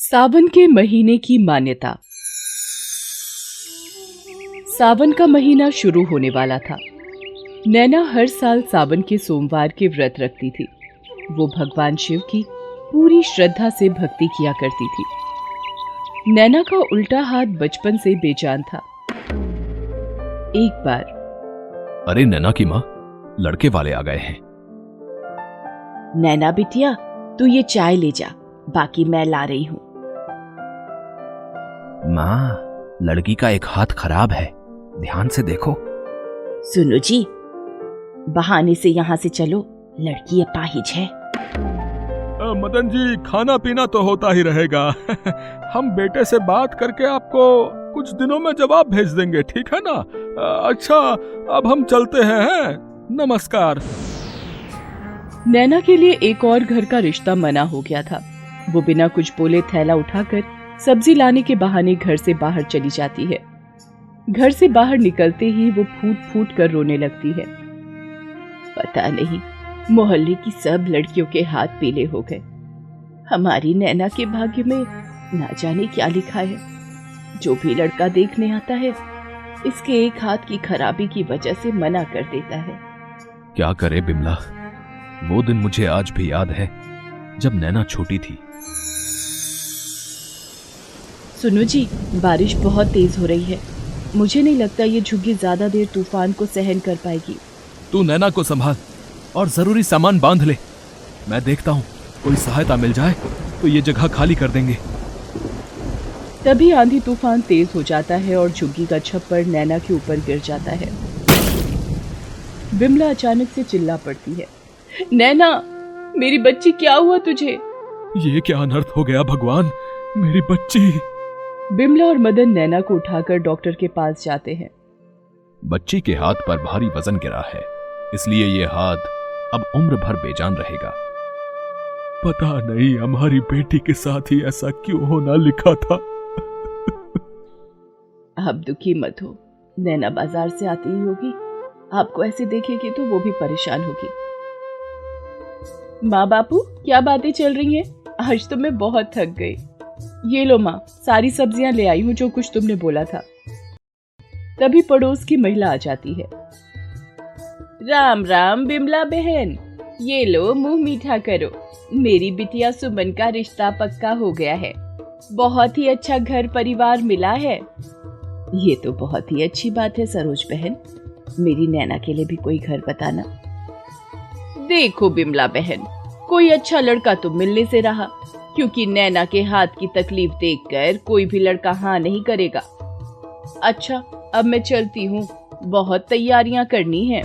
सावन के महीने की मान्यता। सावन का महीना शुरू होने वाला था। नैना हर साल सावन के सोमवार के व्रत रखती थी। वो भगवान शिव की पूरी श्रद्धा से भक्ति किया करती थी। नैना का उल्टा हाथ बचपन से बेजान था। एक बार। अरे नैना की माँ लड़के वाले आ गए हैं। नैना बिटिया तू ये चाय ले जा बाकी मैं ला रही हूँ। माँ लड़की का एक हाथ खराब है। ध्यान से देखो। सुनो जी। बहाने से यहाँ से चलो। लड़की अपाहिज है। अ, मदन जी खाना पीना तो होता ही रहेगा। हम बेटे से बात करके आपको कुछ दिनों में जवाब भेज देंगे ठीक है ना? अ, अच्छा अब हम चलते हैं हैं? नमस्कार। नैना के लिए एक और घर का रिश्ता मना हो गया था। वो बिना कुछ बोले थैला उठाकर सब्ज़ी लाने के बहाने घर से बाहर चली जाती है। घर से बाहर निकलते ही वो फूट फूट कर रोने लगती है। पता नहीं, मोहल्ले की सब लड़कियों के हाथ पीले हो गए। हमारी नैना के भाग्य में ना जाने क्या लिखा है। जो भी लड़का देखने आता है, इसके एक हाथ की खराबी की वजह से मना कर देता है। क्या करे बिमला? वो दिन मुझे आज भी याद है, जब नैना छोटी थी। सुनो जी बारिश बहुत तेज हो रही है। मुझे नहीं लगता ये झुग्गी ज़्यादा देर तूफ़ान को सहन कर पाएगी। तू नैना को संभाल और ज़रूरी सामान बाँध ले। मैं देखता हूँ कोई सहायता मिल जाए तो ये जगह खाली कर देंगे। तभी आंधी तूफ़ान तेज हो जाता है और झुग्गी का छप्पर नैना के ऊपर गिर जाता है। बिमला अचानक से चिल्ला पड़ती है। नैना मेरी बच्ची क्या हुआ तुझे? ये क्या अनर्थ हो गया भगवान? मेरी बच्ची। बिमला और मदन नैना को उठाकर डॉक्टर के पास जाते हैं। बच्ची के हाथ पर भारी वज़न गिरा है इसलिए ये हाथ अब उम्र भर बेजान रहेगा। पता नहीं हमारी बेटी के साथ ही ऐसा क्यों होना लिखा था। अब दुखी मत हो। नैना बाज़ार से आती ही होगी। आपको ऐसे देखेगी तो वो भी परेशान होगी। माँ बापू क्या बातें चल रही हैं? आज तो मैं बहुत थक गई। ये लो माँ, सारी सब्ज़ियाँ ले आई हूँ जो कुछ तुमने बोला था। तभी पड़ोस की महिला आ जाती है। राम राम बिमला बहन, ये लो मुँह मीठा करो। मेरी बिटिया सुमन का रिश्ता पक्का हो गया है। बहुत ही अच्छा घर परिवार मिला है। ये तो बहुत ही अच्छी बात है, सरोज बहन। मेरी नैना के लिए भी कोई घर बताना। देखो बिमला बहन, कोई अच्छा लड़का तो मिलने से रहा। क्योंकि नैना के हाथ की तकलीफ़ देखकर कोई भी लड़का हाँ नहीं करेगा। अच्छा अब मैं चलती हूँ। बहुत तैयारियाँ करनी है।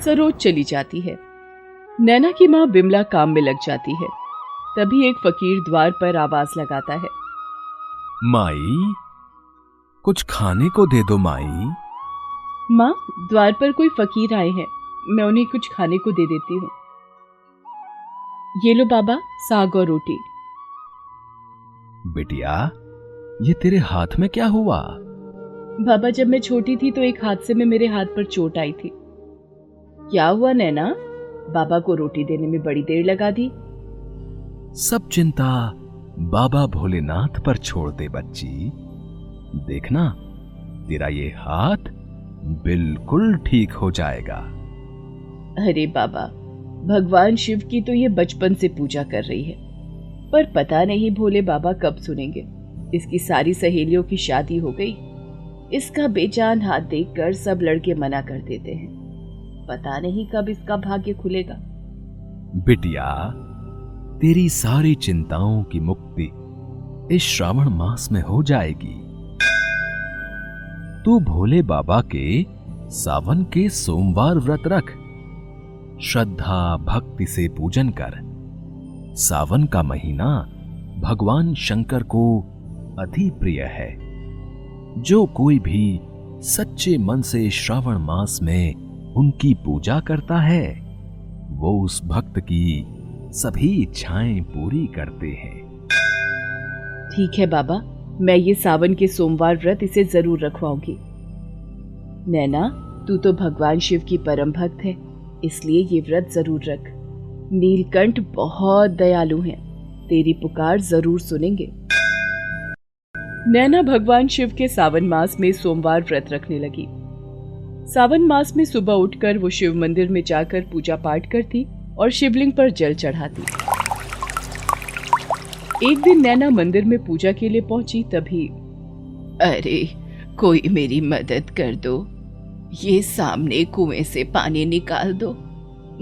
सरोज चली जाती है। नैना की माँ बिमला काम में लग जाती है। तभी एक फकीर द्वार पर आवाज़ लगाता है। माई कुछ खाने को दे दो माई। माँ द्वार पर कोई फकीर आए हैं। मैं उन्हें कुछ खाने को दे देती हूँ। ये लो बाबा साग और रोटी। बिटिया ये तेरे हाथ में क्या हुआ? बाबा जब मैं छोटी थी तो एक हादसे में मेरे हाथ पर चोट आई थी। क्या हुआ नैना? बाबा को रोटी देने में बड़ी देर लगा दी। सब चिंता बाबा भोलेनाथ पर छोड़ दे बच्ची। देखना तेरा ये हाथ बिल्कुल ठीक हो जाएगा। अरे बाबा भगवान शिव की तो ये बचपन से पूजा कर रही है। पर पता नहीं भोले बाबा कब सुनेंगे। इसकी सारी सहेलियों की शादी हो गई। इसका बेजान हाथ देखकर सब लड़के मना कर देते हैं। पता नहीं कब इसका भाग्य खुलेगा। बिटिया, तेरी सारी चिंताओं की मुक्ति इस श्रावण मास में हो जाएगी। तू भोले बाबा के सावन के सोमवार व्रत रख। श्रद्धा भक्ति से पूजन कर। सावन का महीना भगवान शंकर को अति प्रिय है। जो कोई भी सच्चे मन से श्रावण मास में उनकी पूजा करता है, वो उस भक्त की सभी इच्छाएँ पूरी करते हैं। ठीक है बाबा, मैं ये सावन के सोमवार व्रत इसे ज़रूर रखवाऊँगी। नैना, तू तो भगवान शिव की परम भक्त है। इसलिए ये व्रत ज़रूर रख। नीलकंठ बहुत दयालु हैं। तेरी पुकार ज़रूर सुनेंगे। नैना भगवान शिव के सावन मास में सोमवार व्रत रखने लगी। सावन मास में सुबह उठकर वो शिव मंदिर में जाकर पूजा पाठ करती और शिवलिंग पर जल चढ़ाती। एक दिन नैना मंदिर में पूजा के लिए पहुँची तभी, अरे, कोई मेरी मदद कर दो। ये सामने कुएँ से पानी निकाल दो।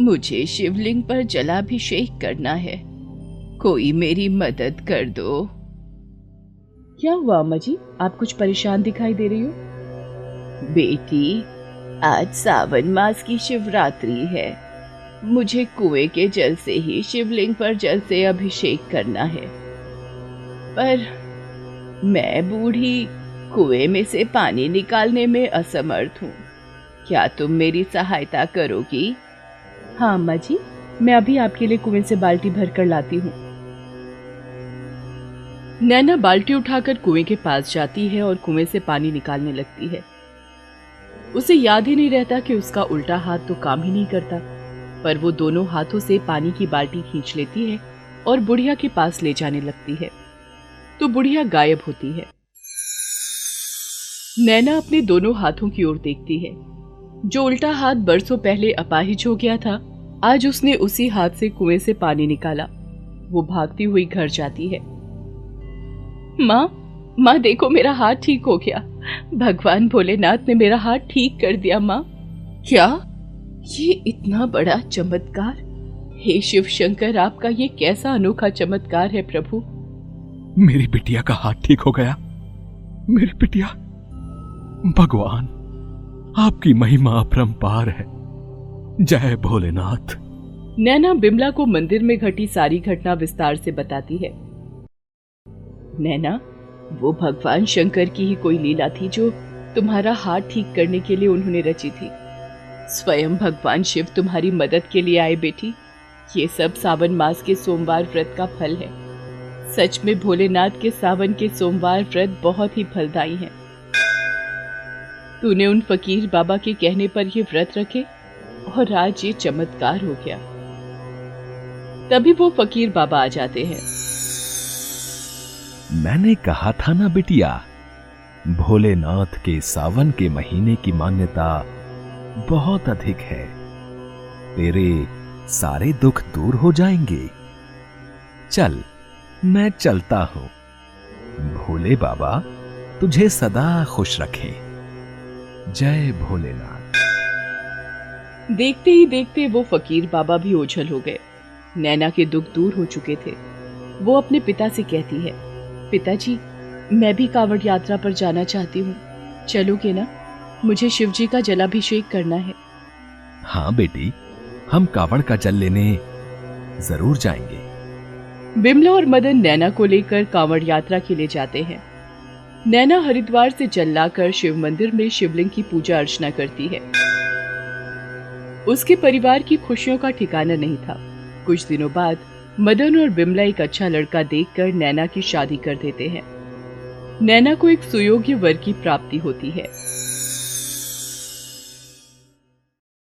मुझे शिवलिंग पर जलाभिषेक करना है। कोई मेरी मदद कर दो। क्या हुआ अम्मा जी आप कुछ परेशान दिखाई दे रही हो? बेटी आज सावन मास की शिवरात्रि है। मुझे कुएँ के जल से ही शिवलिंग पर जल से अभिषेक करना है। पर मैं बूढ़ी कुएँ में से पानी निकालने में असमर्थ हूँ। क्या तुम मेरी सहायता करोगी? हाँ अम्मा जी, मैं अभी आपके लिए कुएँ से बाल्टी भर कर लाती हूँ। नैना बाल्टी उठाकर कुएँ के पास जाती है और कुएँ से पानी निकालने लगती है। उसे याद ही नहीं रहता कि उसका उल्टा हाथ तो काम ही नहीं करता, पर वो दोनों हाथों से पानी की बाल्टी खींच लेती है और बुढ़िया के पास ले जाने लगती है। तो बुढ़िया गायब होती है। नैना अपने दोनों हाथों की ओर देखती है। जो उल्टा हाथ बरसों पहले अपाहिज हो गया था, आज उसने उसी हाथ से कुएँ से पानी निकाला। वो भागती हुई घर जाती है। माँ माँ, देखो मेरा हाथ ठीक हो गया। भगवान भोलेनाथ ने मेरा हाथ ठीक कर दिया, माँ। क्या? ये इतना बड़ा चमत्कार? हे शिव शंकर, आपका ये कैसा अनोखा चमत्कार है प्रभु? मेरी बिटिया का हाथ ठीक हो गया। मेरी बिटिया भगवान। आपकी महिमा अपरंपार है। जय भोलेनाथ। नैना बिमला को मंदिर में घटी सारी घटना विस्तार से बताती है। नैना, वो भगवान शंकर की ही कोई लीला थी जो तुम्हारा हाथ ठीक करने के लिए उन्होंने रची थी। स्वयं भगवान शिव तुम्हारी मदद के लिए आए बेटी। ये सब सावन मास के सोमवार व्रत का फल है। सच में भोलेनाथ के सावन के सोमवार व्रत बहुत ही फलदायी हैं। तूने उन फकीर बाबा के कहने पर ये व्रत रखे? और आज ये चमत्कार हो गया। तभी वो फकीर बाबा आ जाते हैं। मैंने कहा था ना बिटिया, भोलेनाथ के सावन के महीने की मान्यता बहुत अधिक है। तेरे सारे दुख दूर हो जाएँगे। चल, मैं चलता हूँ। भोले बाबा, तुझे सदा खुश रखे। जय भोलेनाथ। देखते ही देखते वो फकीर बाबा भी ओझल हो गए। नैना के दुख दूर हो चुके थे। वो अपने पिता से कहती है पिताजी मैं भी कांवड़ यात्रा पर जाना चाहती हूँ। चलोगे ना? मुझे शिवजी का जलाभिषेक करना है। हाँ बेटी हम कावड़ का जल लेने ज़रूर जाएँगे। बिमला और मदन नैना को लेकर कांवड़ यात्रा के लिए जाते हैं। नैना हरिद्वार से जल लाकर शिव मंदिर में शिवलिंग की पूजा अर्चना करती है। उसके परिवार की खुशियों का ठिकाना नहीं था। कुछ दिनों बाद मदन और बिमला एक अच्छा लड़का देखकर नैना की शादी कर देते हैं। नैना को एक सुयोग्य वर की प्राप्ति होती है।